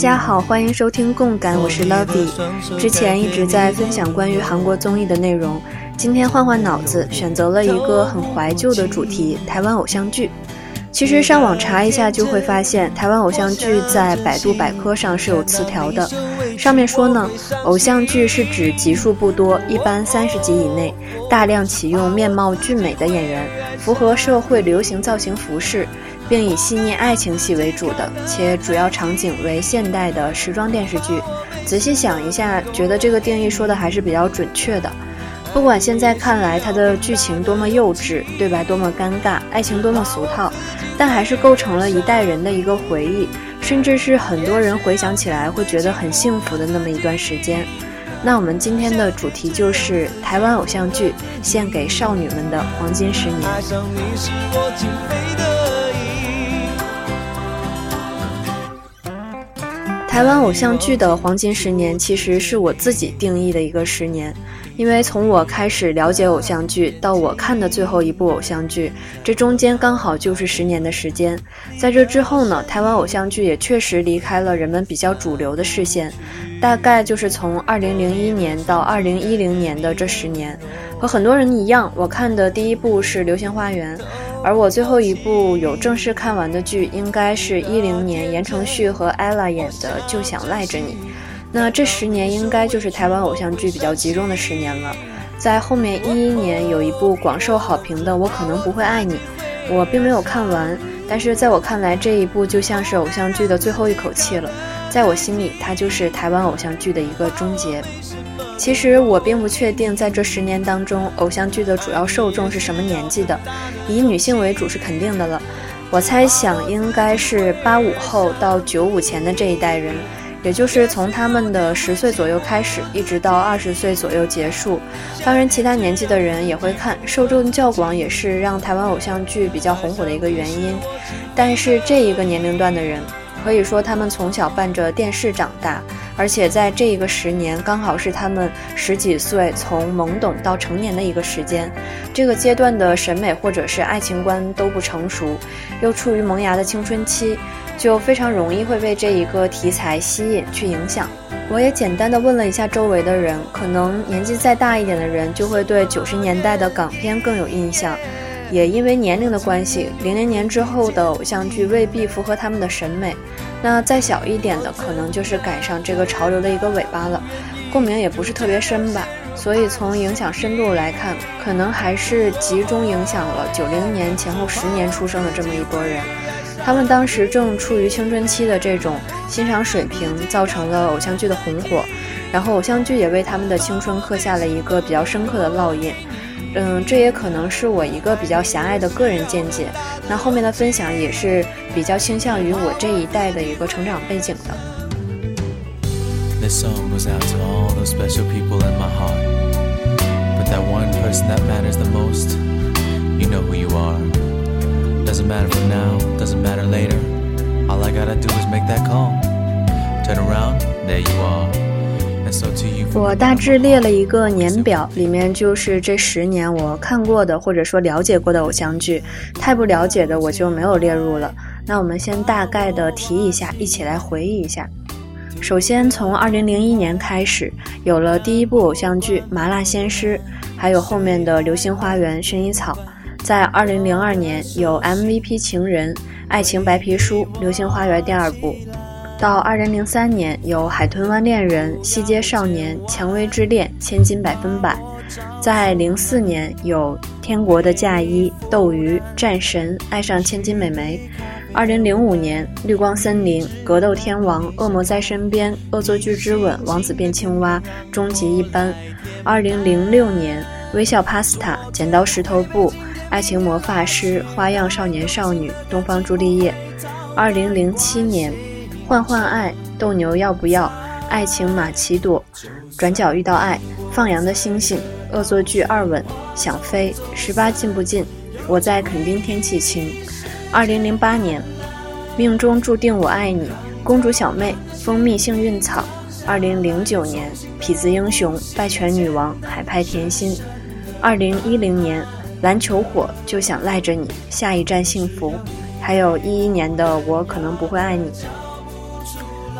大家好，欢迎收听共感，我是 Lovey。之前一直在分享关于韩国综艺的内容，今天换换脑子，选择了一个很怀旧的主题——台湾偶像剧。其实上网查一下就会发现，台湾偶像剧在百度百科上是有词条的。上面说呢，偶像剧是指集数不多，一般三十集以内，大量启用面貌俊美的演员，符合社会流行造型服饰，并以细腻爱情戏为主的，且主要场景为现代的时装电视剧。仔细想一下，觉得这个定义说的还是比较准确的。不管现在看来它的剧情多么幼稚，对白多么尴尬，爱情多么俗套，但还是构成了一代人的一个回忆，甚至是很多人回想起来会觉得很幸福的那么一段时间。那我们今天的主题就是台湾偶像剧献给少女们的黄金十年。爱上你是我台湾偶像剧的黄金十年，其实是我自己定义的一个十年。因为从我开始了解偶像剧到我看的最后一部偶像剧，这中间刚好就是十年的时间。在这之后呢，台湾偶像剧也确实离开了人们比较主流的视线，大概就是从二零零一年到二零一零年的这十年。和很多人一样，我看的第一部是《流星花园》，而我最后一部有正式看完的剧，应该是一零年言承旭和 ella 演的《就想赖着你》。那这十年应该就是台湾偶像剧比较集中的十年了。在后面一一年有一部广受好评的《我可能不会爱你》，我并没有看完，但是在我看来这一部就像是偶像剧的最后一口气了。在我心里，它就是台湾偶像剧的一个终结。其实我并不确定在这十年当中，偶像剧的主要受众是什么年纪的，以女性为主是肯定的了。我猜想应该是八五后到九五前的这一代人。也就是从他们的十岁左右开始，一直到二十岁左右结束。当然，其他年纪的人也会看，受众较广也是让台湾偶像剧比较红火的一个原因。但是这一个年龄段的人，可以说他们从小伴着电视长大，而且在这一个十年，刚好是他们十几岁从懵懂到成年的一个时间。这个阶段的审美或者是爱情观都不成熟，又处于萌芽的青春期。就非常容易会被这一个题材吸引去影响。我也简单的问了一下周围的人，可能年纪再大一点的人就会对九十年代的港片更有印象，也因为年龄的关系，零零年之后的偶像剧未必符合他们的审美。那再小一点的，可能就是赶上这个潮流的一个尾巴了，共鸣也不是特别深吧。所以从影响深度来看，可能还是集中影响了九零年前后十年出生的这么一波人。他们当时正处于青春期的这种欣赏水平，造成了偶像剧的红火，然后偶像剧也为他们的青春刻下了一个比较深刻的烙印。嗯，这也可能是我一个比较狭隘的个人见解。那后面的分享也是比较倾向于我这一代的一个成长背景的。This song goes out to all those special people in my heart. But that one person that matters the most, you know who you are. Doesn't matter from now, doesn't matter later. All I gotta do is make that call. Turn around, there you are. 我大致列了一个年表，里面就是这十年我看过的或者说了解过的偶像剧，太不了解的我就没有列入了。那我们先大概的提一下，一起来回忆一下。首先从二零零一年开始，有了第一部偶像剧《麻辣鲜师》，还有后面的《流星花园》《薰衣草》。在二零零二年有 MVP 情人、爱情白皮书、流星花园第二部，到二零零三年有海豚湾恋人、西街少年、蔷薇之恋、千金百分百，在零四年有天国的嫁衣、斗鱼、战神、爱上千金美眉，二零零五年绿光森林、格斗天王、恶魔在身边、恶作剧之吻、王子变青蛙、终极一班，二零零六年微笑 Pasta、剪刀石头布。爱情魔法师、花样少年少女、东方朱丽叶，二零零七年，换换爱、斗牛要不要、爱情马奇朵、转角遇到爱、放羊的星星、恶作剧二吻、想飞、十八禁不禁、我在垦丁天气晴，二零零八年，命中注定我爱你、公主小妹、蜂蜜幸运草。二零零九年，痞子英雄、拜权女王、海派甜心。二零一零年，篮球火就想赖着你，下一站幸福。还有一一年的我可能不会爱你。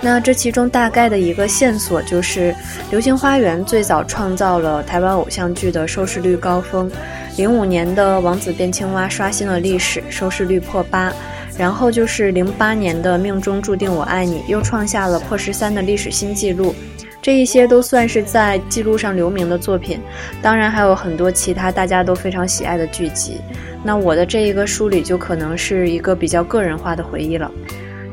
那这其中大概的一个线索就是《流星花园》最早创造了台湾偶像剧的收视率高峰。零五年的《王子变青蛙》刷新了历史，收视率破八。然后就是零八年的《命中注定我爱你》，又创下了破十三的历史新纪录。这一些都算是在记录上留名的作品。当然还有很多其他大家都非常喜爱的剧集。那我的这一个梳理就可能是一个比较个人化的回忆了。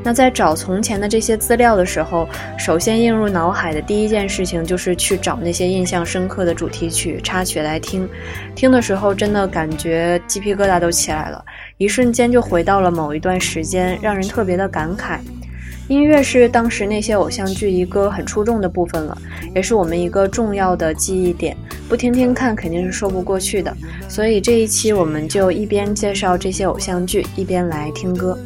那在找从前的这些资料的时候，首先映入脑海的第一件事情就是去找那些印象深刻的主题曲插曲来听，听的时候真的感觉鸡皮疙瘩都起来了，一瞬间就回到了某一段时间，让人特别的感慨。音乐是当时那些偶像剧一个很出众的部分了，也是我们一个重要的记忆点，不听听看肯定是说不过去的。所以这一期我们就一边介绍这些偶像剧，一边来听歌。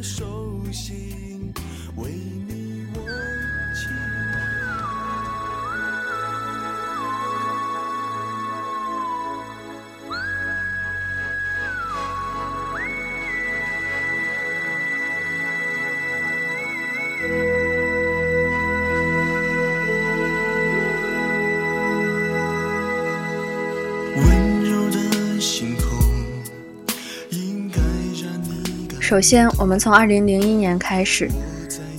首先，我们从二零零一年开始，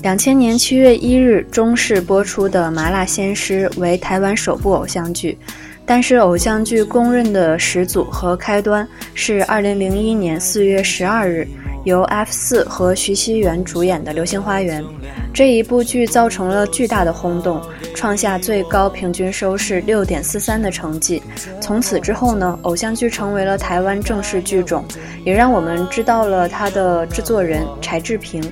两千年七月一日中视播出的《麻辣鲜师》为台湾首部偶像剧，但是偶像剧公认的始祖和开端是二零零一年四月十二日由 F 四和徐熙媛主演的《流星花园》。这一部剧造成了巨大的轰动，创下最高平均收视六点四三的成绩。从此之后呢，偶像剧成为了台湾正式剧种，也让我们知道了他的制作人柴智屏。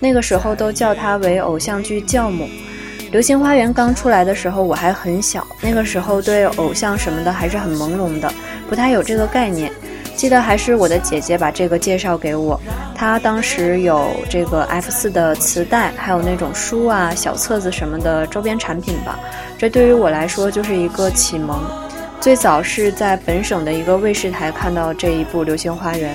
那个时候都叫他为偶像剧教母。《流星花园》刚出来的时候，我还很小，那个时候对偶像什么的还是很朦胧的，不太有这个概念。记得还是我的姐姐把这个介绍给我，她当时有这个 F 四的磁带，还有那种书啊、小册子什么的周边产品吧。这对于我来说就是一个启蒙。最早是在本省的一个卫视台看到这一部《流星花园》，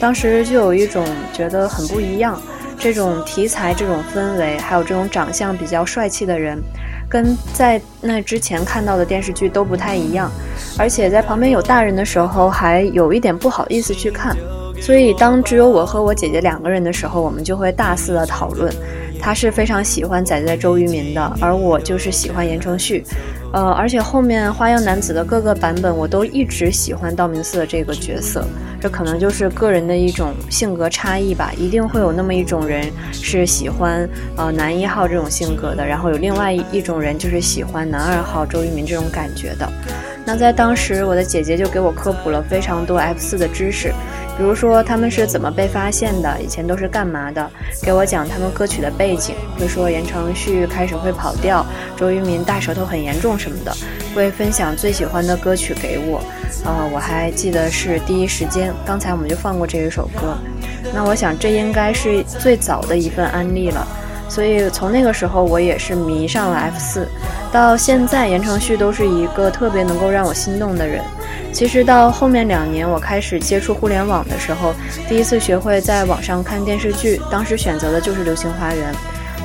当时就有一种觉得很不一样，这种题材、这种氛围，还有这种长相比较帅气的人。跟在那之前看到的电视剧都不太一样，而且在旁边有大人的时候，还有一点不好意思去看。所以当只有我和我姐姐两个人的时候，我们就会大肆的讨论。他是非常喜欢仔仔周渝民的，而我就是喜欢言承旭。呃，而且后面花样男子的各个版本，我都一直喜欢道明寺的这个角色。这可能就是个人的一种性格差异吧。一定会有那么一种人是喜欢呃男一号这种性格的，然后有另外一种人就是喜欢男二号周渝民这种感觉的。那在当时，我的姐姐就给我科普了非常多 F 四的知识。比如说他们是怎么被发现的，以前都是干嘛的，给我讲他们歌曲的背景，会说言承旭开始会跑调，周渝民大舌头很严重什么的，会分享最喜欢的歌曲给我，呃，我还记得是第一时间，刚才我们就放过这一首歌，那我想这应该是最早的一份安利了。所以从那个时候，我也是迷上了 F 四，到现在，言承旭都是一个特别能够让我心动的人。其实到后面两年，我开始接触互联网的时候，第一次学会在网上看电视剧，当时选择的就是《流星花园》。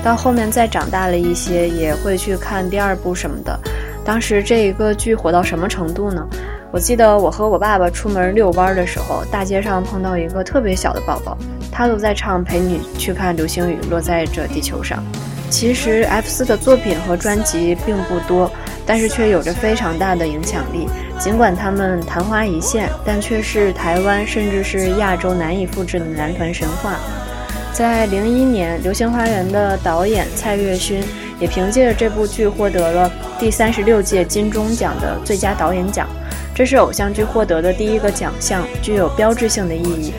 到后面再长大了一些，也会去看第二部什么的。当时这一个剧火到什么程度呢？我记得我和我爸爸出门遛弯的时候，大街上碰到一个特别小的宝宝，他都在唱《陪你去看流星雨落在这地球上》。其实 F 四的作品和专辑并不多，但是却有着非常大的影响力。尽管他们昙花一现，但却是台湾甚至是亚洲难以复制的男团神话。在零一年，《流星花园》的导演蔡岳勋也凭借着这部剧获得了第三十六届金钟奖的最佳导演奖。这是偶像剧获得的第一个奖项，具有标志性的意义。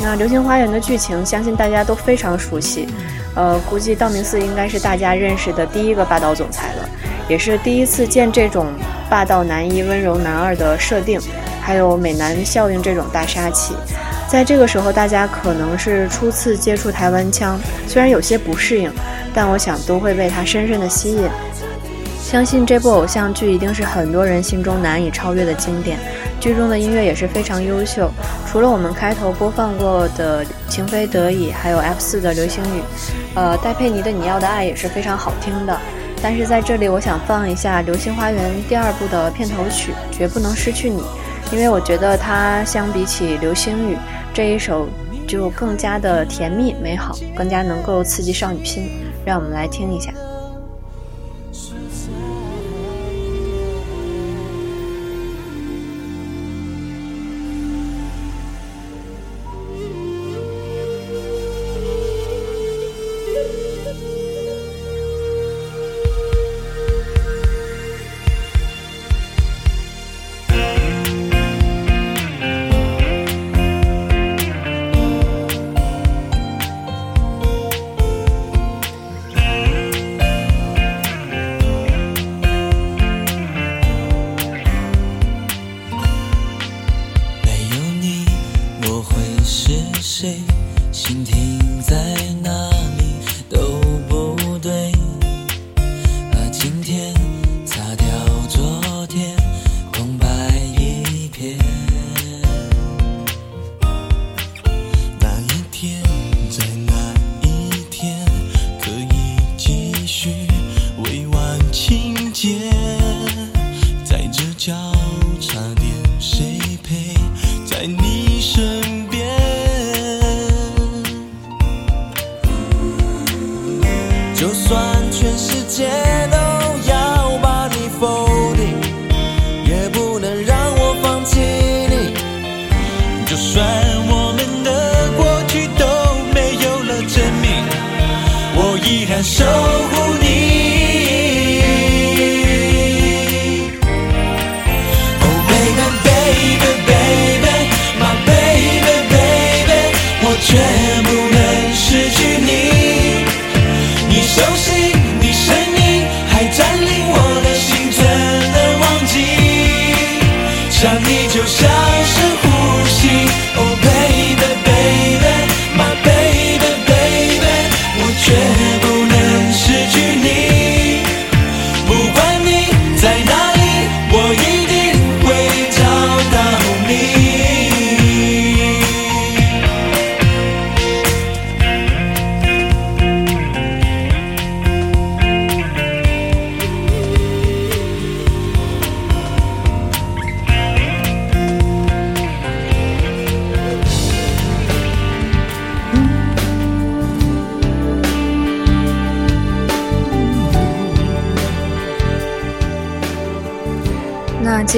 那《流星花园》的剧情，相信大家都非常熟悉。呃，估计道明寺应该是大家认识的第一个霸道总裁了，也是第一次见这种霸道男一、温柔男二的设定，还有美男效应这种大杀器。在这个时候，大家可能是初次接触台湾腔，虽然有些不适应，但我想都会被它深深的吸引。相信这部偶像剧一定是很多人心中难以超越的经典。剧中的音乐也是非常优秀，除了我们开头播放过的《情非得已》，还有 F 四的《流星雨》，呃，戴佩妮的《你要的爱》也是非常好听的。但是在这里，我想放一下《流星花园》第二部的片头曲《绝不能失去你》，因为我觉得它相比起《流星雨》这一首就更加的甜蜜美好，更加能够刺激少女心。让我们来听一下。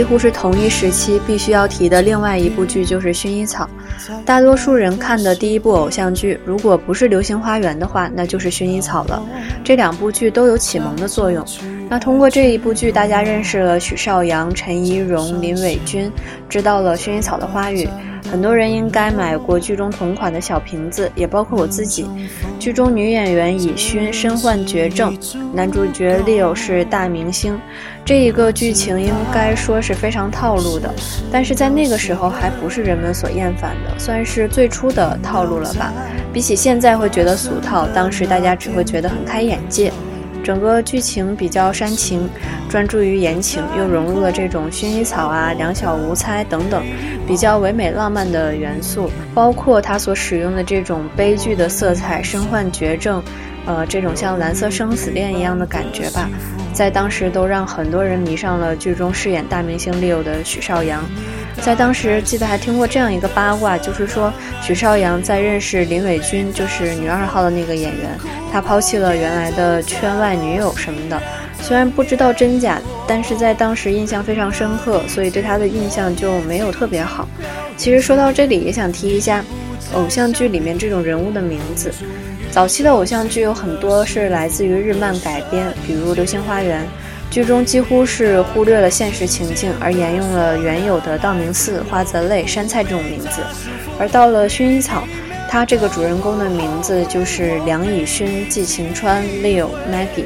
乎是同一时期必须要提的另外一部剧就是《薰衣草》，大多数人看的第一部偶像剧，如果不是《流星花园》的话，那就是《薰衣草》了。这两部剧都有启蒙的作用。那通过这一部剧，大家认识了许绍洋、陈怡蓉、林伟君，知道了《薰衣草》的花语。很多人应该买过剧中同款的小瓶子，也包括我自己。剧中女演员以勋身患绝症，男主角 Leo 是大明星。这一个剧情应该说是非常套路的，但是在那个时候还不是人们所厌烦的，算是最初的套路了吧。比起现在会觉得俗套，当时大家只会觉得很开眼界。整个剧情比较煽情，专注于言情，又融入了这种薰衣草啊、两小无猜等等比较唯美浪漫的元素，包括他所使用的这种悲剧的色彩，身患绝症，呃，这种像蓝色生死恋一样的感觉吧，在当时都让很多人迷上了剧中饰演大明星 Leo 的许绍洋。在当时记得还听过这样一个八卦，就是说许绍洋在认识林伟君，就是女二号的那个演员，他抛弃了原来的圈外女友什么的。虽然不知道真假，但是在当时印象非常深刻，所以对他的印象就没有特别好。其实说到这里，也想提一下偶像剧里面这种人物的名字。早期的偶像剧有很多是来自于日漫改编，比如《流星花园》。剧中几乎是忽略了现实情境，而沿用了原有的道明寺、花泽类、山菜这种名字。而到了薰衣草，他这个主人公的名字就是梁以勋、季晴川、Leo、Maggie。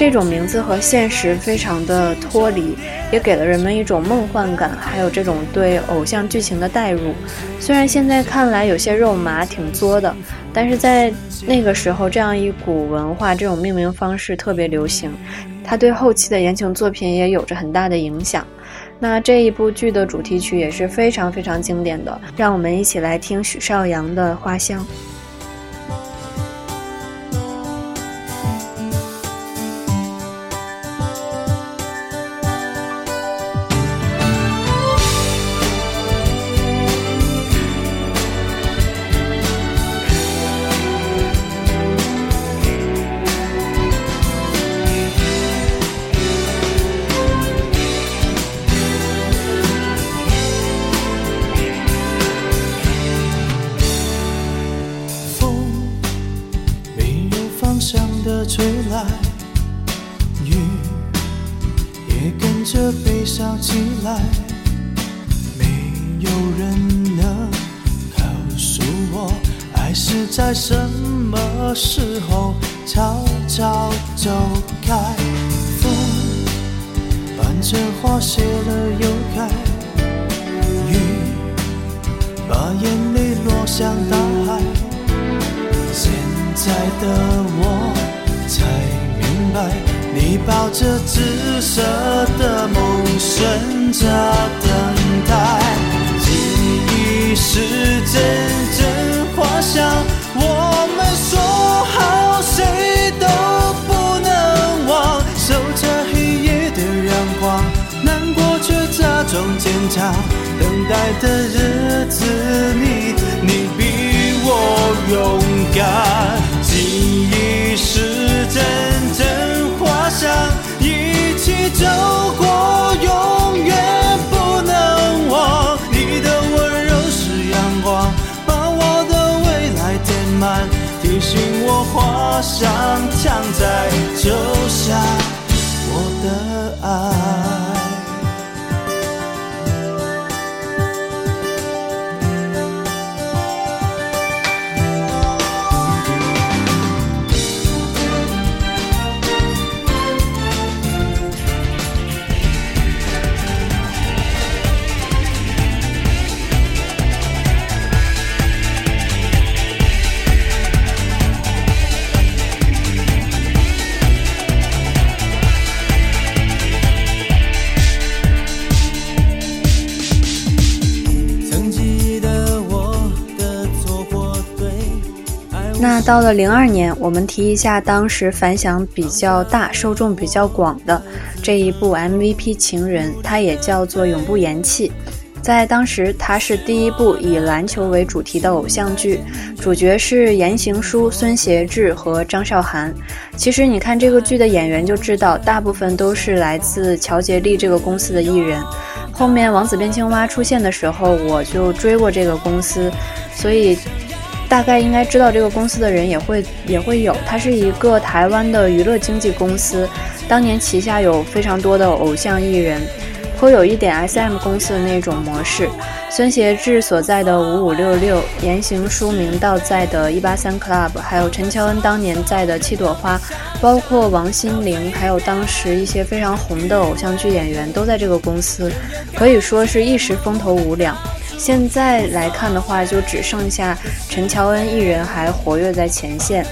这种名字和现实非常的脱离，也给了人们一种梦幻感，还有这种对偶像剧情的代入。虽然现在看来有些肉麻、挺作的，但是在那个时候，这样一股文化，这种命名方式特别流行，它对后期的言情作品也有着很大的影响。那这一部剧的主题曲也是非常非常经典的，让我们一起来听许绍洋的《花香》。一起走过，永远不能忘。你的温柔是阳光，把我的未来填满，提醒我花香常在，就像我的爱。到了零二年，我们提一下当时反响比较大、受众比较广的这一部 MVP 情人，它也叫做《永不言弃》。在当时，它是第一部以篮球为主题的偶像剧，主角是言行书、孙协志和张韶涵。其实你看这个剧的演员就知道，大部分都是来自乔杰利这个公司的艺人。后面王子变青蛙出现的时候，我就追过这个公司，所以。大概应该知道这个公司的人也会也会有，它是一个台湾的娱乐经纪公司，当年旗下有非常多的偶像艺人，颇有一点 SM 公司的那种模式。孙协志所在的五五六六，言行书明道在的一八三 club，还有陈乔恩当年在的七朵花，包括王心凌，还有当时一些非常红的偶像剧演员都在这个公司，可以说是一时风头无两。现在来看的话，就只剩下陈乔恩一人还活跃在前线，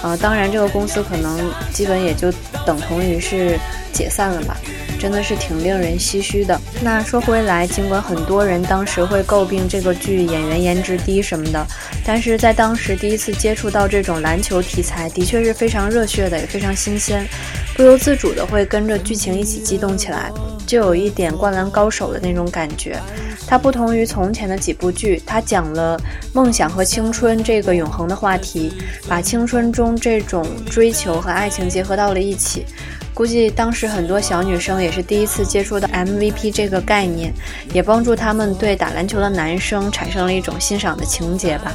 啊，当然这个公司可能基本也就等同于是解散了吧，真的是挺令人唏嘘的。那说回来，尽管很多人当时会诟病这个剧演员颜值低什么的，但是在当时第一次接触到这种篮球题材，的确是非常热血的，也非常新鲜，不由自主的会跟着剧情一起激动起来，就有一点灌篮高手的那种感觉。它不同于从前的几部剧，它讲了梦想和青春这个永恒的话题，把青春中这种追求和爱情结合到了一起。估计当时很多小女生也是第一次接触到 MVP 这个概念，也帮助他们对打篮球的男生产生了一种欣赏的情节吧。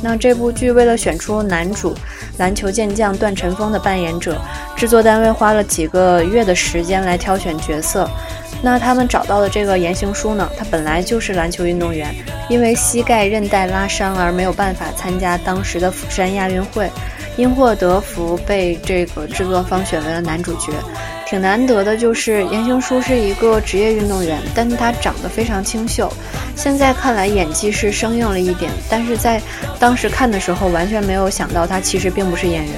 那这部剧为了选出男主篮球健将段晨风的扮演者，制作单位花了几个月的时间来挑选角色。那他们找到的这个言行书呢，他本来就是篮球运动员，因为膝盖韧带拉伤而没有办法参加当时的釜山亚运会，因祸得福被这个制作方选为了男主角。挺难得的，就是言行书是一个职业运动员，但他长得非常清秀。现在看来演技是生硬了一点，但是在当时看的时候完全没有想到他其实并不是演员。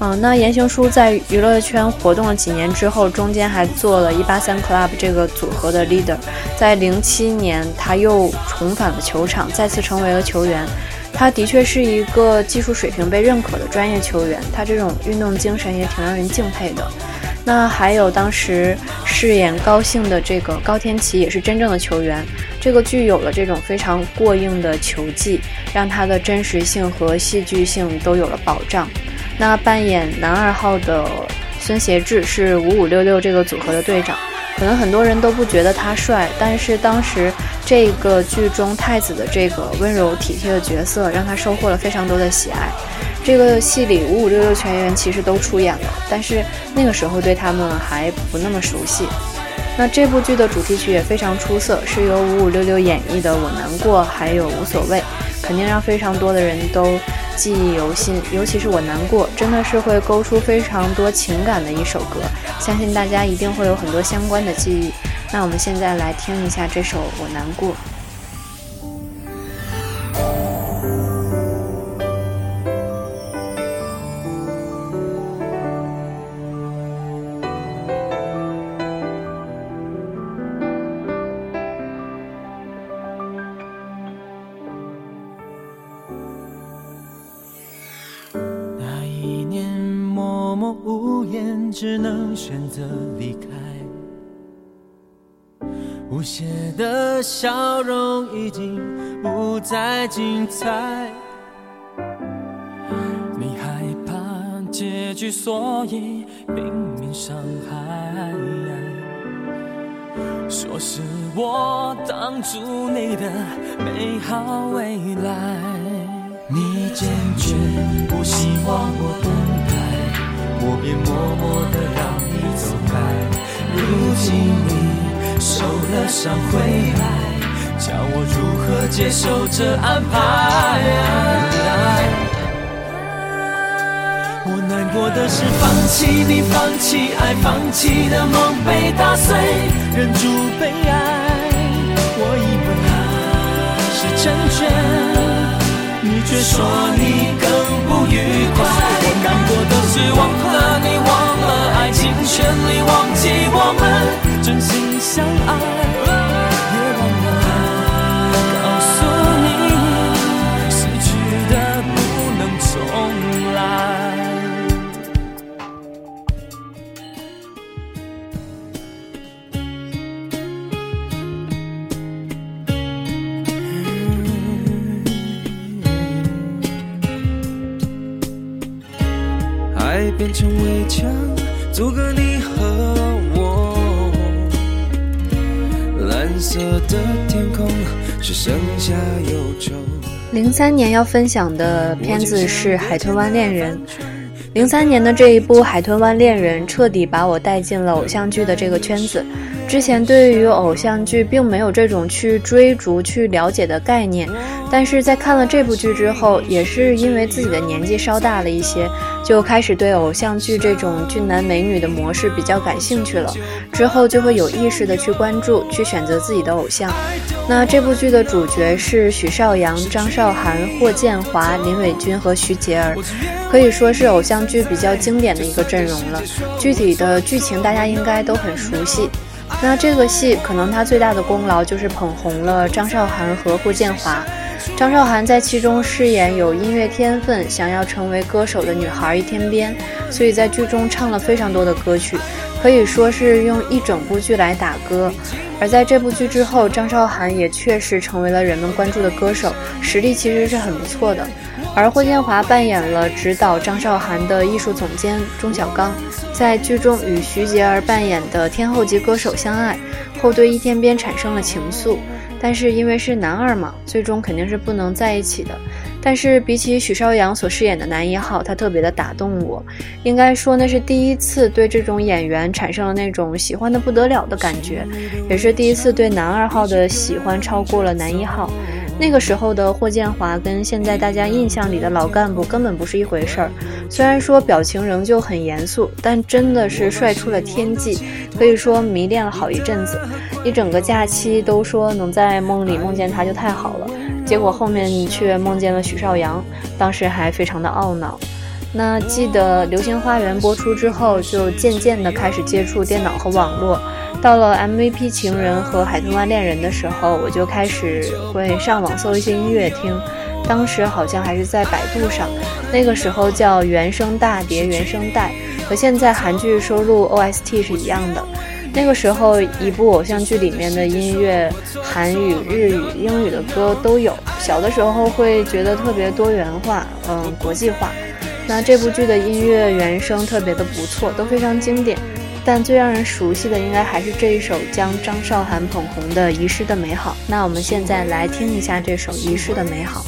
嗯，那言行书在娱乐圈活动了几年之后，中间还做了一八三 club 这个组合的 leader。在零七年，他又重返了球场，再次成为了球员。他的确是一个技术水平被认可的专业球员，他这种运动精神也挺让人敬佩的。那还有当时饰演高兴的这个高天齐也是真正的球员，这个剧有了这种非常过硬的球技，让他的真实性和戏剧性都有了保障。那扮演男二号的孙协志是五五六六这个组合的队长，可能很多人都不觉得他帅，但是当时这个剧中太子的这个温柔体贴的角色，让他收获了非常多的喜爱。这个戏里五五六六全员其实都出演了，但是那个时候对他们还不那么熟悉。那这部剧的主题曲也非常出色，是由五五六六演绎的《我难过》还有《无所谓》，肯定让非常多的人都记忆犹新。尤其是《我难过》，真的是会勾出非常多情感的一首歌，相信大家一定会有很多相关的记忆。那我们现在来听一下这首《我难过》。无邪的笑容已经不再精彩。你害怕结局，所以拼命伤害，说是我挡住你的美好未来。你坚决不希望我等待。我便默默地让你走开。如今你受了伤回来，叫我如何接受这安排？我难过的是放弃你，放弃爱，放弃的梦被打碎，忍住悲哀。我以为是成全，你却说你更不愉快。我难过的是忘了你，忘了爱，尽全力忘记我们。真心相爱，也忘了告诉你，失去的不能重来。爱变成围墙，阻隔你和。色的天空是剩下忧愁。零三年要分享的片子是《海豚湾恋人》。零三年的这一部《海豚湾恋人》彻底把我带进了偶像剧的这个圈子。之前对于偶像剧并没有这种去追逐、去了解的概念，但是在看了这部剧之后，也是因为自己的年纪稍大了一些，就开始对偶像剧这种俊男美女的模式比较感兴趣了。之后就会有意识的去关注、去选择自己的偶像。那这部剧的主角是许绍洋、张韶涵、霍建华、林伟君和徐洁儿，可以说是偶像剧比较经典的一个阵容了。具体的剧情大家应该都很熟悉。那这个戏可能他最大的功劳就是捧红了张韶涵和霍建华。张韶涵在其中饰演有音乐天分、想要成为歌手的女孩一天边，所以在剧中唱了非常多的歌曲，可以说是用一整部剧来打歌。而在这部剧之后，张韶涵也确实成为了人们关注的歌手，实力其实是很不错的。而霍建华扮演了指导张韶涵的艺术总监钟小刚，在剧中与徐洁儿扮演的天后级歌手相爱后，对易天边产生了情愫。但是因为是男二嘛，最终肯定是不能在一起的。但是比起许绍洋所饰演的男一号，他特别的打动我。应该说那是第一次对这种演员产生了那种喜欢的不得了的感觉，也是第一次对男二号的喜欢超过了男一号。那个时候的霍建华跟现在大家印象里的老干部根本不是一回事儿。虽然说表情仍旧很严肃，但真的是帅出了天际，可以说迷恋了好一阵子。一整个假期都说能在梦里梦见他就太好了，结果后面却梦见了许绍洋，当时还非常的懊恼。那记得《流星花园》播出之后，就渐渐的开始接触电脑和网络。到了 MVP 情人和海豚湾恋人的时候，我就开始会上网搜一些音乐听。当时好像还是在百度上，那个时候叫原声大碟、原声带，和现在韩剧收录 OST 是一样的。那个时候，一部偶像剧里面的音乐，韩语、日语、英语的歌都有。小的时候会觉得特别多元化，嗯，国际化。那这部剧的音乐原声特别的不错，都非常经典。但最让人熟悉的，应该还是这一首将张韶涵捧红的《遗失的美好》。那我们现在来听一下这首《遗失的美好》。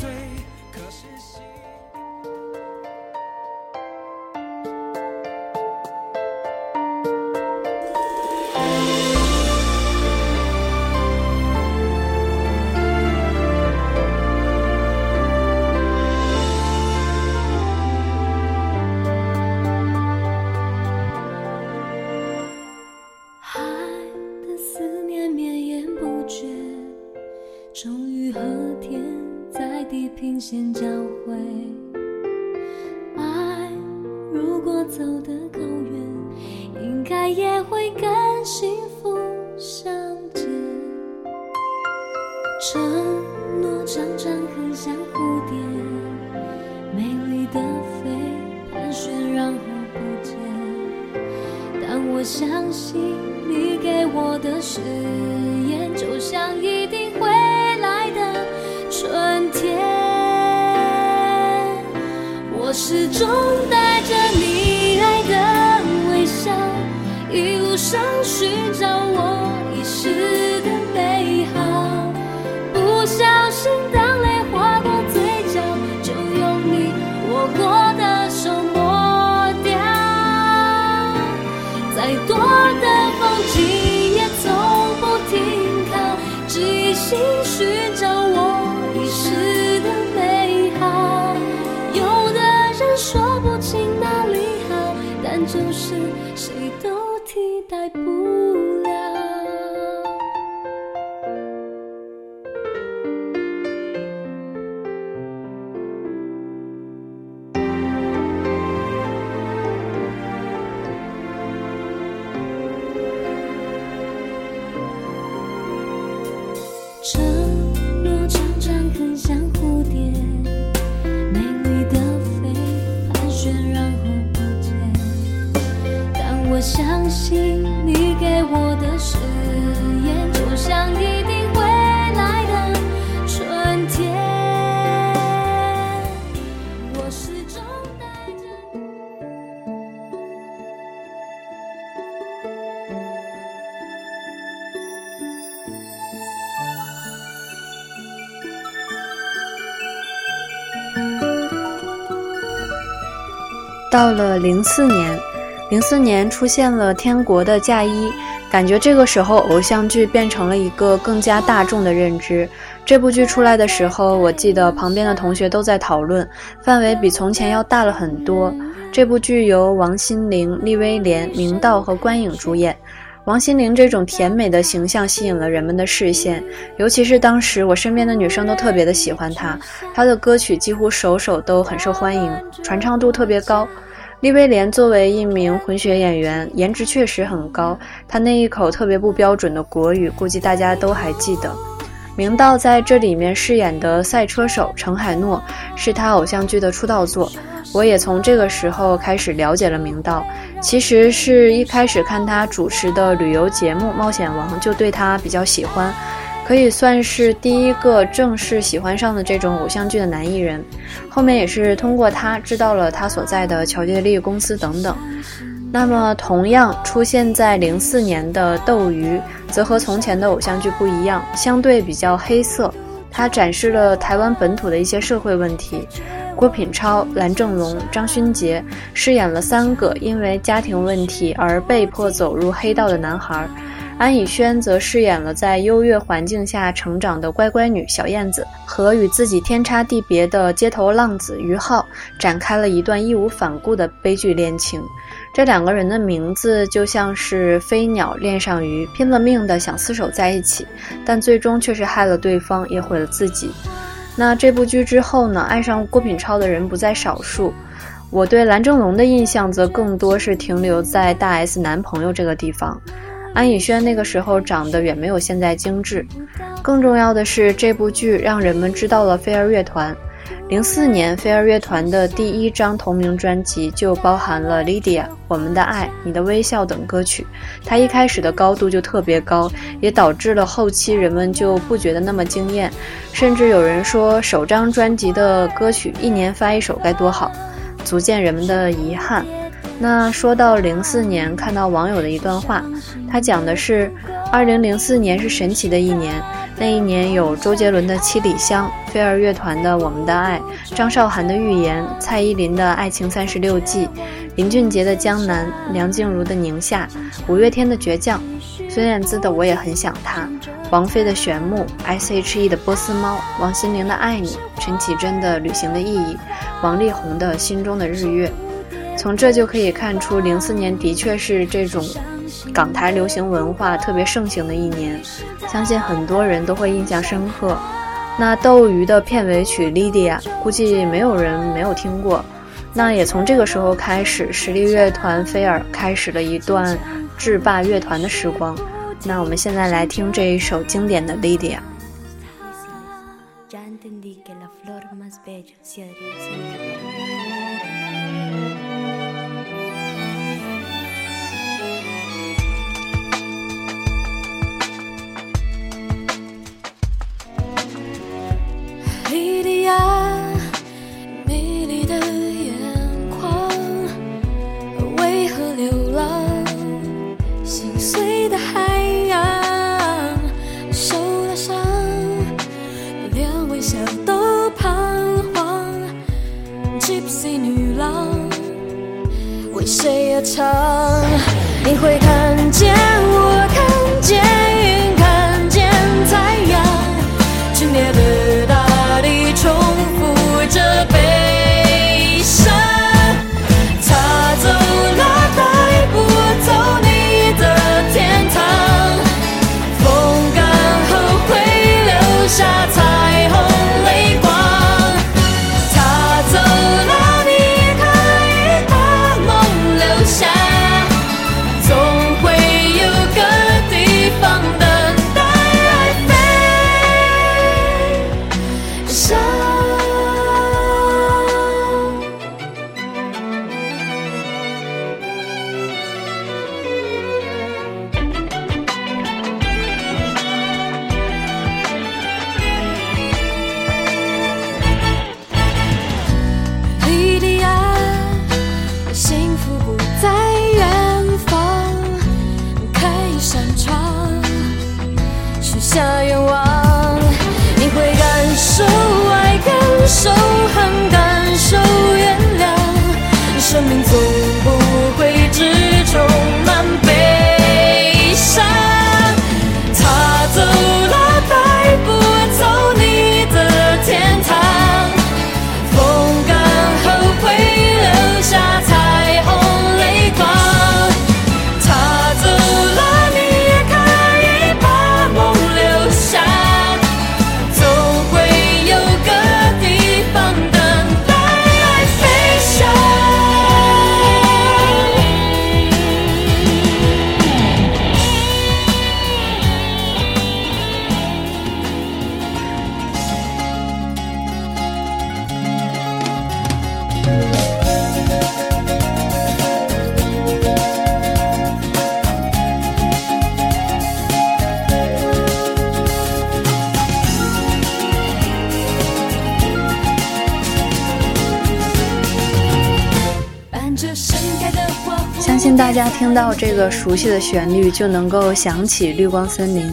心寻找我遗失的美好。有的人说不清哪里好，但就是谁都替代不。到了零四年，零四年出现了《天国的嫁衣》，感觉这个时候偶像剧变成了一个更加大众的认知。这部剧出来的时候，我记得旁边的同学都在讨论，范围比从前要大了很多。这部剧由王心凌、厉威廉、明道和关颖主演。王心凌这种甜美的形象吸引了人们的视线，尤其是当时我身边的女生都特别的喜欢她，她的歌曲几乎首首都很受欢迎，传唱度特别高。利威廉作为一名混血演员，颜值确实很高，他那一口特别不标准的国语，估计大家都还记得。明道在这里面饰演的赛车手程海诺，是他偶像剧的出道作。我也从这个时候开始了解了明道，其实是一开始看他主持的旅游节目《冒险王》，就对他比较喜欢，可以算是第一个正式喜欢上的这种偶像剧的男艺人。后面也是通过他知道了他所在的乔杰利公司等等。那么，同样出现在零四年的《斗鱼》，则和从前的偶像剧不一样，相对比较黑色。它展示了台湾本土的一些社会问题。郭品超、蓝正龙、张勋杰饰演了三个因为家庭问题而被迫走入黑道的男孩。安以轩则饰演了在优越环境下成长的乖乖女小燕子，和与自己天差地别的街头浪子于浩展开了一段义无反顾的悲剧恋情。这两个人的名字就像是飞鸟恋上鱼，拼了命的想厮守在一起，但最终却是害了对方，也毁了自己。那这部剧之后呢？爱上郭品超的人不在少数。我对蓝正龙的印象则更多是停留在大 S 男朋友这个地方。安以轩那个时候长得远没有现在精致，更重要的是这部剧让人们知道了飞儿乐团。零四年，飞儿乐团的第一张同名专辑就包含了《Lydia》《我们的爱》《你的微笑》等歌曲。它一开始的高度就特别高，也导致了后期人们就不觉得那么惊艳，甚至有人说首张专辑的歌曲一年发一首该多好，足见人们的遗憾。那说到零四年，看到网友的一段话，他讲的是，二零零四年是神奇的一年，那一年有周杰伦的《七里香》，飞儿乐团的《我们的爱》，张韶涵的《预言》，蔡依林的《爱情三十六计》，林俊杰的《江南》，梁静茹的《宁夏》，五月天的《倔强》，孙燕姿的《我也很想他》，王菲的《玄牧》，S.H.E 的《波斯猫》，王心凌的《爱你》，陈绮贞的《旅行的意义》，王力宏的《心中的日月》。从这就可以看出，零四年的确是这种港台流行文化特别盛行的一年，相信很多人都会印象深刻。那斗鱼的片尾曲《Lydia》，估计没有人没有听过。那也从这个时候开始，实力乐团菲尔开始了一段制霸乐团的时光。那我们现在来听这一首经典的《Lydia》。莉亚，迷离的眼眶，为何流浪？心碎的海洋，受了伤，连微笑都彷徨。Gypsy 女郎，为谁而唱？你会看见。大家听到这个熟悉的旋律，就能够想起绿光森林。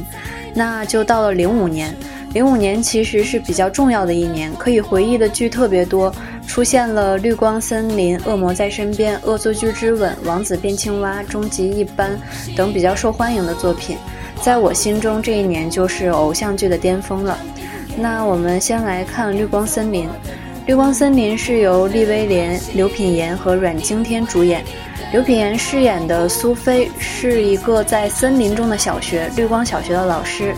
那就到了零五年，零五年其实是比较重要的一年，可以回忆的剧特别多，出现了《绿光森林》《恶魔在身边》《恶作剧之吻》《王子变青蛙》《终极一班》等比较受欢迎的作品。在我心中，这一年就是偶像剧的巅峰了。那我们先来看《绿光森林》。《绿光森林》是由利威廉、刘品言和阮经天主演。刘品言饰演的苏菲是一个在森林中的小学——绿光小学的老师，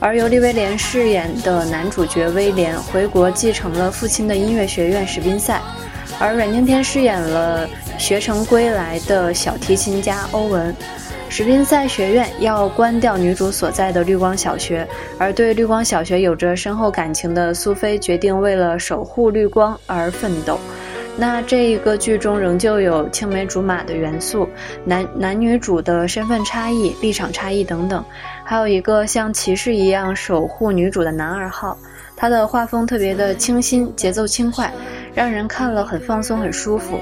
而由利威廉饰演的男主角威廉回国继承了父亲的音乐学院史宾赛，而阮经天饰演了学成归来的小提琴家欧文。史宾赛学院要关掉女主所在的绿光小学，而对绿光小学有着深厚感情的苏菲决定为了守护绿光而奋斗。那这一个剧中仍旧有青梅竹马的元素，男男女主的身份差异、立场差异等等，还有一个像骑士一样守护女主的男二号，他的画风特别的清新，节奏轻快，让人看了很放松、很舒服。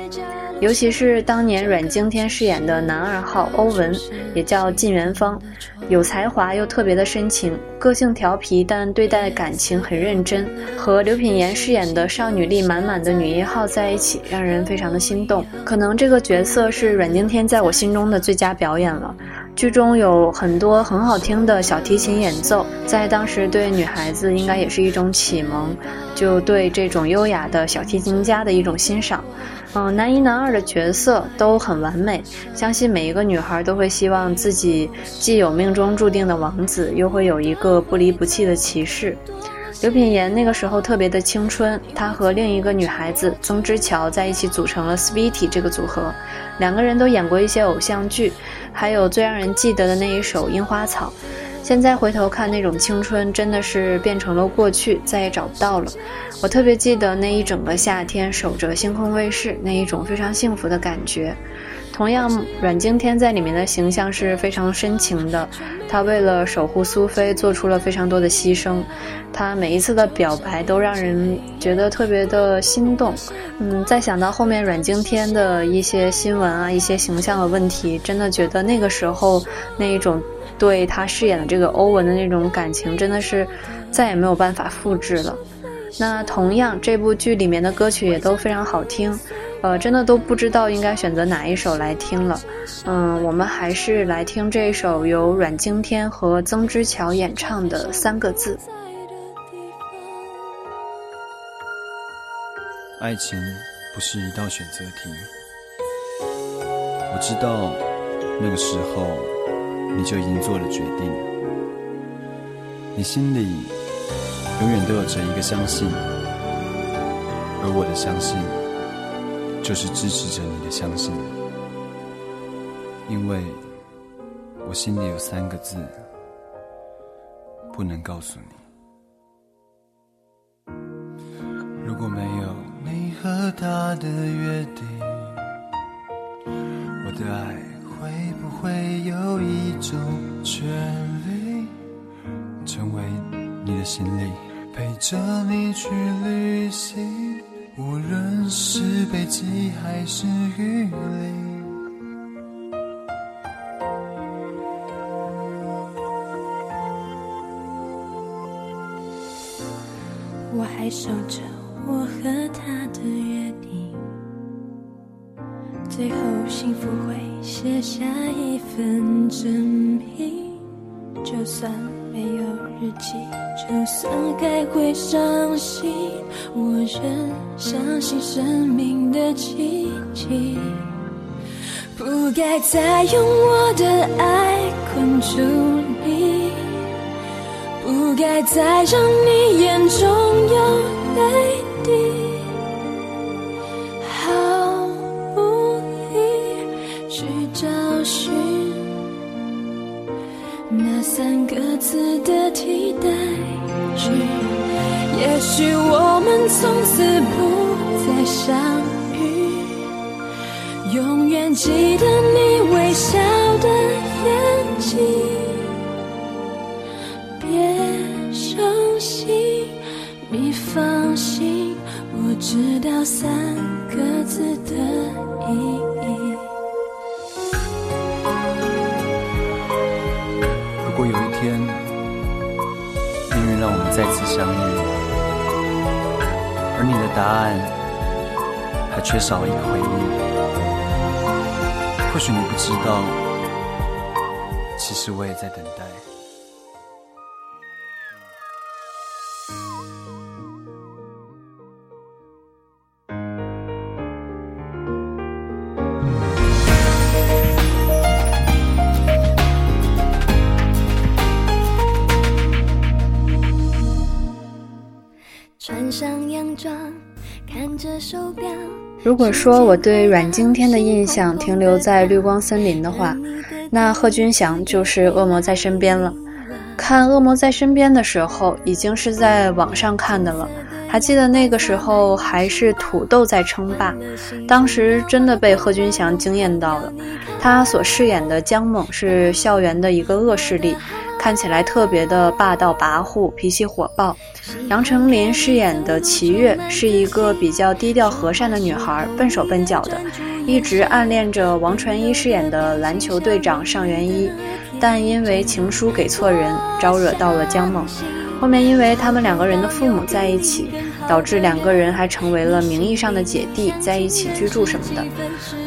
尤其是当年阮经天饰演的男二号欧文，也叫靳元芳，有才华又特别的深情，个性调皮，但对待感情很认真。和刘品言饰演的少女力满满的女一号在一起，让人非常的心动。可能这个角色是阮经天在我心中的最佳表演了。剧中有很多很好听的小提琴演奏，在当时对女孩子应该也是一种启蒙，就对这种优雅的小提琴家的一种欣赏。嗯，男一男二的角色都很完美，相信每一个女孩都会希望自己既有命中注定的王子，又会有一个不离不弃的骑士。刘品言那个时候特别的青春，她和另一个女孩子曾之乔在一起组成了 Sweetie 这个组合，两个人都演过一些偶像剧，还有最让人记得的那一首《樱花草》。现在回头看，那种青春真的是变成了过去，再也找不到了。我特别记得那一整个夏天守着星空卫视那一种非常幸福的感觉。同样，阮经天在里面的形象是非常深情的，他为了守护苏菲做出了非常多的牺牲，他每一次的表白都让人觉得特别的心动。嗯，再想到后面阮经天的一些新闻啊，一些形象的问题，真的觉得那个时候那一种。对他饰演的这个欧文的那种感情，真的是再也没有办法复制了。那同样，这部剧里面的歌曲也都非常好听，呃，真的都不知道应该选择哪一首来听了。嗯，我们还是来听这首由阮经天和曾之乔演唱的《三个字》。爱情不是一道选择题，我知道那个时候。你就已经做了决定，你心里永远都有着一个相信，而我的相信就是支持着你的相信，因为我心里有三个字不能告诉你。如果没有你和他的约定，我的爱。会有一种权利，成为你的行李，陪着你去旅行，无论是北极还是雨林。我还守着我和他的约定，最后幸福会。写下一份真品，就算没有日记，就算还会伤心，我仍相信生命的奇迹。不该再用我的爱困住你，不该再让你眼中有泪滴。的替代句，也许我们从此不再相遇，永远记得你微笑的眼睛。别伤心，你放心，我知道三个字的意义。让我们再次相遇，而你的答案还缺少一个回应。或许你不知道，其实我也在等待。如果说我对阮经天的印象停留在《绿光森林》的话，那贺军翔就是《恶魔在身边》了。看《恶魔在身边》的时候，已经是在网上看的了。还记得那个时候还是土豆在称霸，当时真的被贺军翔惊艳到了。他所饰演的姜猛是校园的一个恶势力。看起来特别的霸道跋扈，脾气火爆。杨丞琳饰演的齐月是一个比较低调和善的女孩，笨手笨脚的，一直暗恋着王传一饰演的篮球队长上元一，但因为情书给错人，招惹到了姜猛。后面因为他们两个人的父母在一起，导致两个人还成为了名义上的姐弟，在一起居住什么的。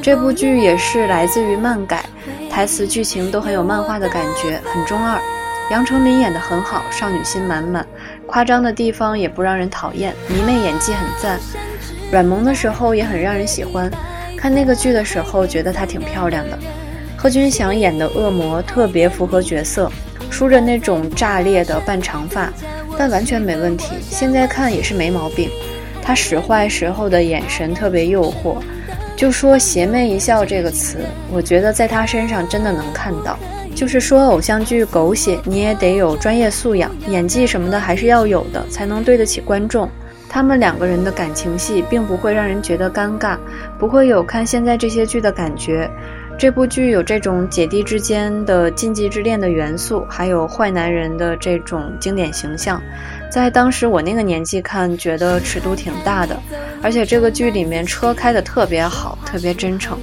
这部剧也是来自于漫改，台词剧情都很有漫画的感觉，很中二。杨丞琳演得很好，少女心满满，夸张的地方也不让人讨厌，迷妹演技很赞，软萌的时候也很让人喜欢。看那个剧的时候，觉得她挺漂亮的。贺军翔演的恶魔特别符合角色，梳着那种炸裂的半长发，但完全没问题，现在看也是没毛病。他使坏时候的眼神特别诱惑，就说“邪魅一笑”这个词，我觉得在他身上真的能看到。就是说，偶像剧狗血，你也得有专业素养，演技什么的还是要有的，才能对得起观众。他们两个人的感情戏并不会让人觉得尴尬，不会有看现在这些剧的感觉。这部剧有这种姐弟之间的禁忌之恋的元素，还有坏男人的这种经典形象，在当时我那个年纪看，觉得尺度挺大的。而且这个剧里面车开的特别好，特别真诚。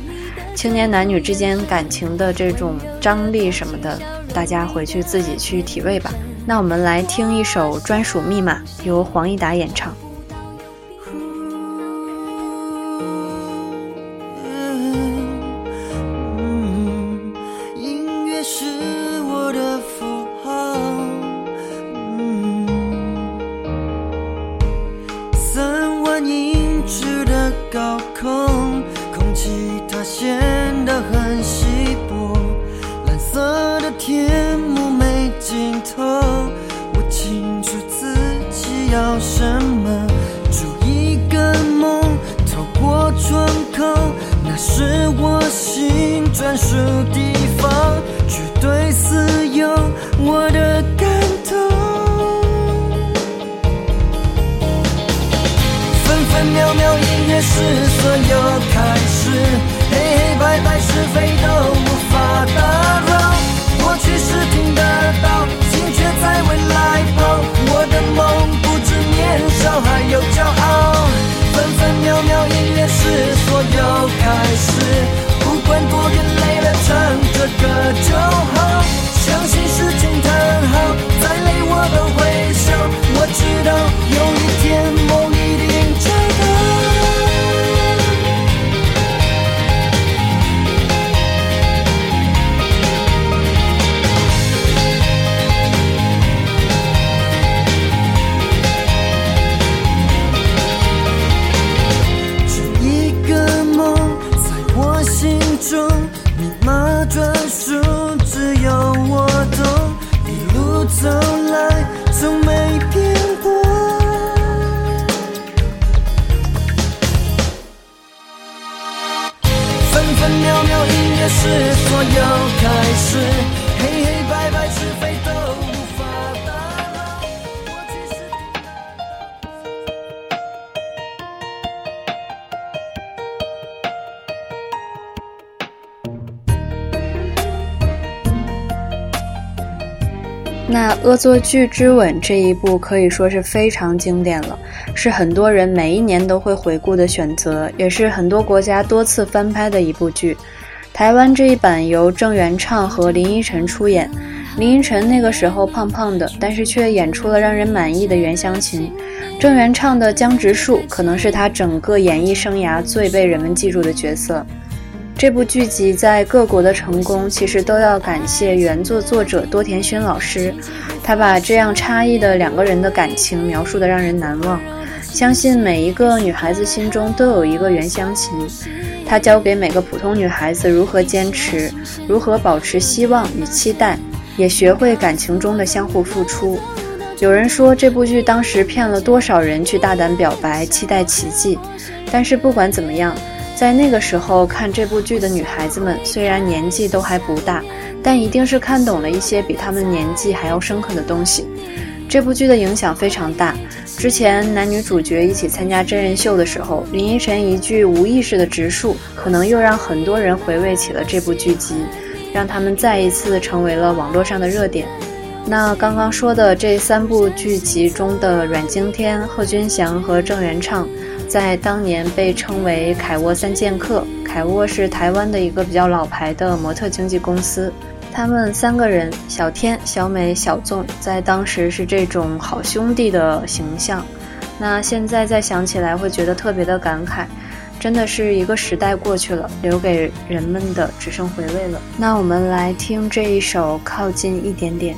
青年男女之间感情的这种张力什么的，大家回去自己去体味吧。那我们来听一首《专属密码》，由黄义达演唱。个就好，相信时间它好，再累我都会笑，我知道有一天。那《恶作剧之吻》这一部可以说是非常经典了，是很多人每一年都会回顾的选择，也是很多国家多次翻拍的一部剧。台湾这一版由郑元畅和林依晨出演，林依晨那个时候胖胖的，但是却演出了让人满意的袁湘琴。郑元畅的江直树可能是他整个演艺生涯最被人们记住的角色。这部剧集在各国的成功，其实都要感谢原作作者多田薰老师。他把这样差异的两个人的感情描述的让人难忘。相信每一个女孩子心中都有一个袁湘琴。他教给每个普通女孩子如何坚持，如何保持希望与期待，也学会感情中的相互付出。有人说这部剧当时骗了多少人去大胆表白，期待奇迹。但是不管怎么样，在那个时候看这部剧的女孩子们，虽然年纪都还不大，但一定是看懂了一些比她们年纪还要深刻的东西。这部剧的影响非常大。之前男女主角一起参加真人秀的时候，林依晨一句无意识的直述，可能又让很多人回味起了这部剧集，让他们再一次成为了网络上的热点。那刚刚说的这三部剧集中的阮经天、贺军翔和郑元畅，在当年被称为“凯沃三剑客”。凯沃是台湾的一个比较老牌的模特经纪公司。他们三个人，小天、小美、小纵，在当时是这种好兄弟的形象。那现在再想起来，会觉得特别的感慨。真的是一个时代过去了，留给人们的只剩回味了。那我们来听这一首《靠近一点点》。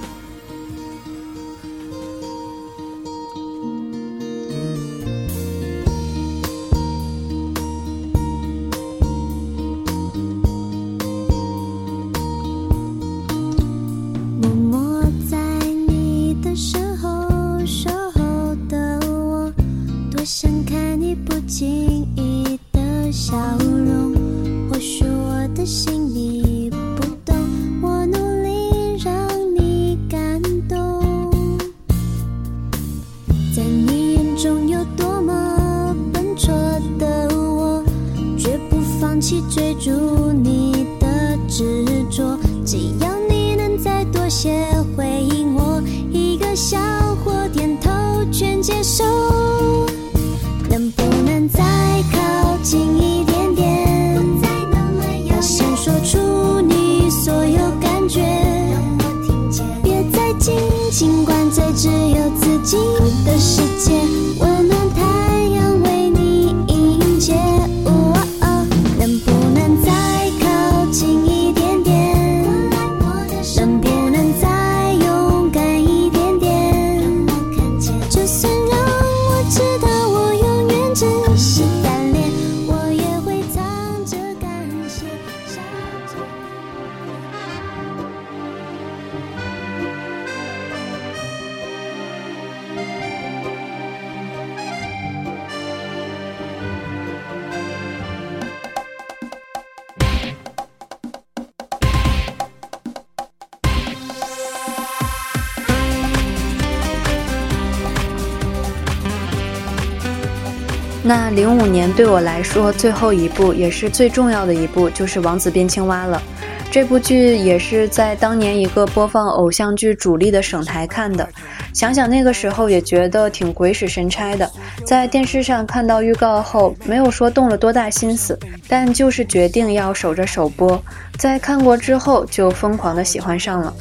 那零五年对我来说最后一部也是最重要的一部，就是《王子变青蛙》了。这部剧也是在当年一个播放偶像剧主力的省台看的。想想那个时候也觉得挺鬼使神差的，在电视上看到预告后，没有说动了多大心思，但就是决定要守着首播。在看过之后，就疯狂的喜欢上了。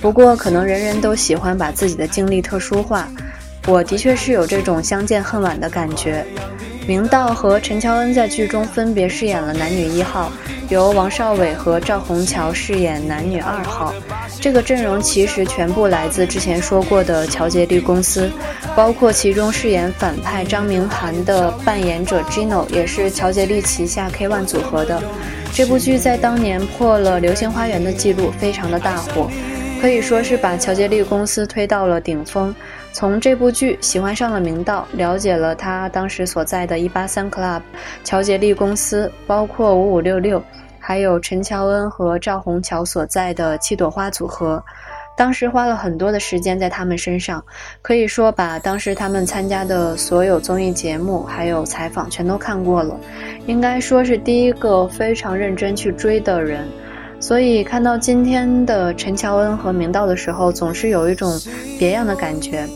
不过可能人人都喜欢把自己的经历特殊化。我的确是有这种相见恨晚的感觉。明道和陈乔恩在剧中分别饰演了男女一号，由王少伟和赵虹桥饰演男女二号。这个阵容其实全部来自之前说过的乔杰利公司，包括其中饰演反派张明涵的扮演者 Gino 也是乔杰利旗下 K ONE 组合的。这部剧在当年破了《流星花园》的记录，非常的大火，可以说是把乔杰利公司推到了顶峰。从这部剧喜欢上了明道，了解了他当时所在的一八三 club，乔杰利公司，包括五五六六，还有陈乔恩和赵虹桥所在的七朵花组合。当时花了很多的时间在他们身上，可以说把当时他们参加的所有综艺节目还有采访全都看过了，应该说是第一个非常认真去追的人。所以看到今天的陈乔恩和明道的时候，总是有一种别样的感觉。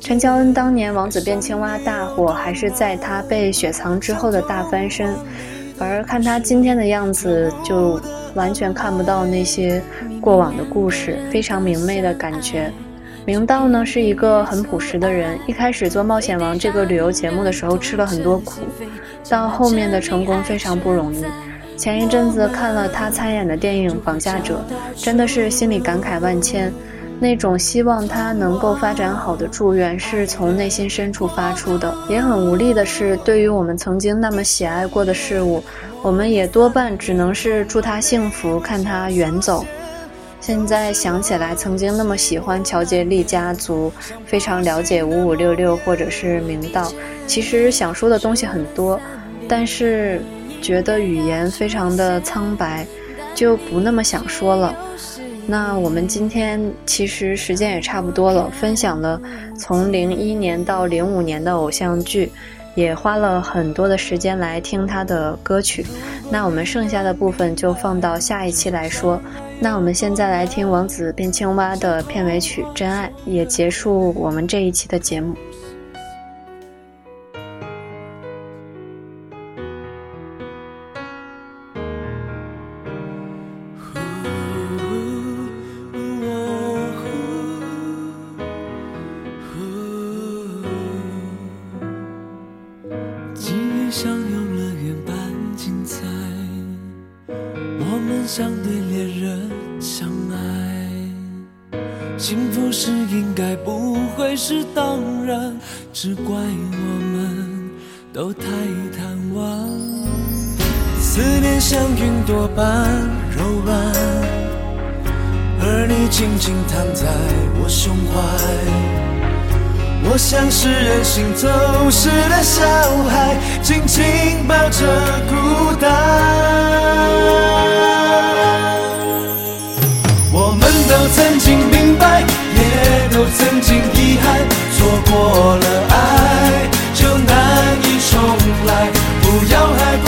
陈乔恩当年《王子变青蛙》大火，还是在他被雪藏之后的大翻身。而看他今天的样子，就完全看不到那些过往的故事，非常明媚的感觉。明道呢是一个很朴实的人，一开始做《冒险王》这个旅游节目的时候吃了很多苦，到后面的成功非常不容易。前一阵子看了他参演的电影《绑架者》，真的是心里感慨万千。那种希望他能够发展好的祝愿，是从内心深处发出的。也很无力的是，对于我们曾经那么喜爱过的事物，我们也多半只能是祝他幸福，看他远走。现在想起来，曾经那么喜欢乔杰利家族，非常了解五五六六或者是明道，其实想说的东西很多，但是觉得语言非常的苍白，就不那么想说了。那我们今天其实时间也差不多了，分享了从零一年到零五年的偶像剧，也花了很多的时间来听他的歌曲。那我们剩下的部分就放到下一期来说。那我们现在来听王子变青蛙的片尾曲《真爱》，也结束我们这一期的节目。幸福是应该不会是当然只怪我们都太贪玩，思念像云朵般柔软，而你静静躺在我胸怀，我像是任性走失的小孩，紧紧抱着孤单。白，也都曾经遗憾。错过了爱，就难以重来。不要害怕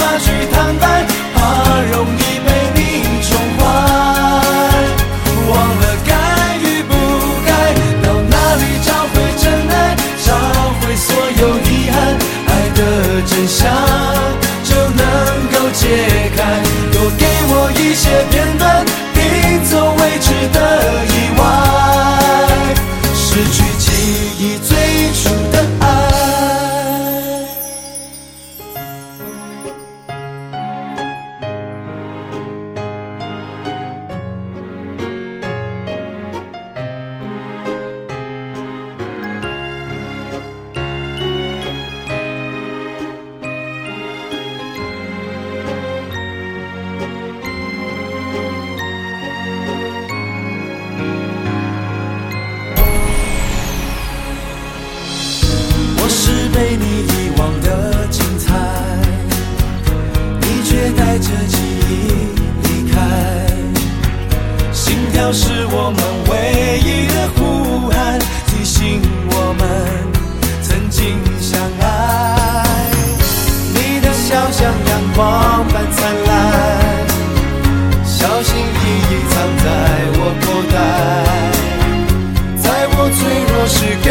是我们唯一的呼喊提醒我们曾经相爱你的笑像阳光般灿烂小心翼翼藏在我口袋在我脆弱时刻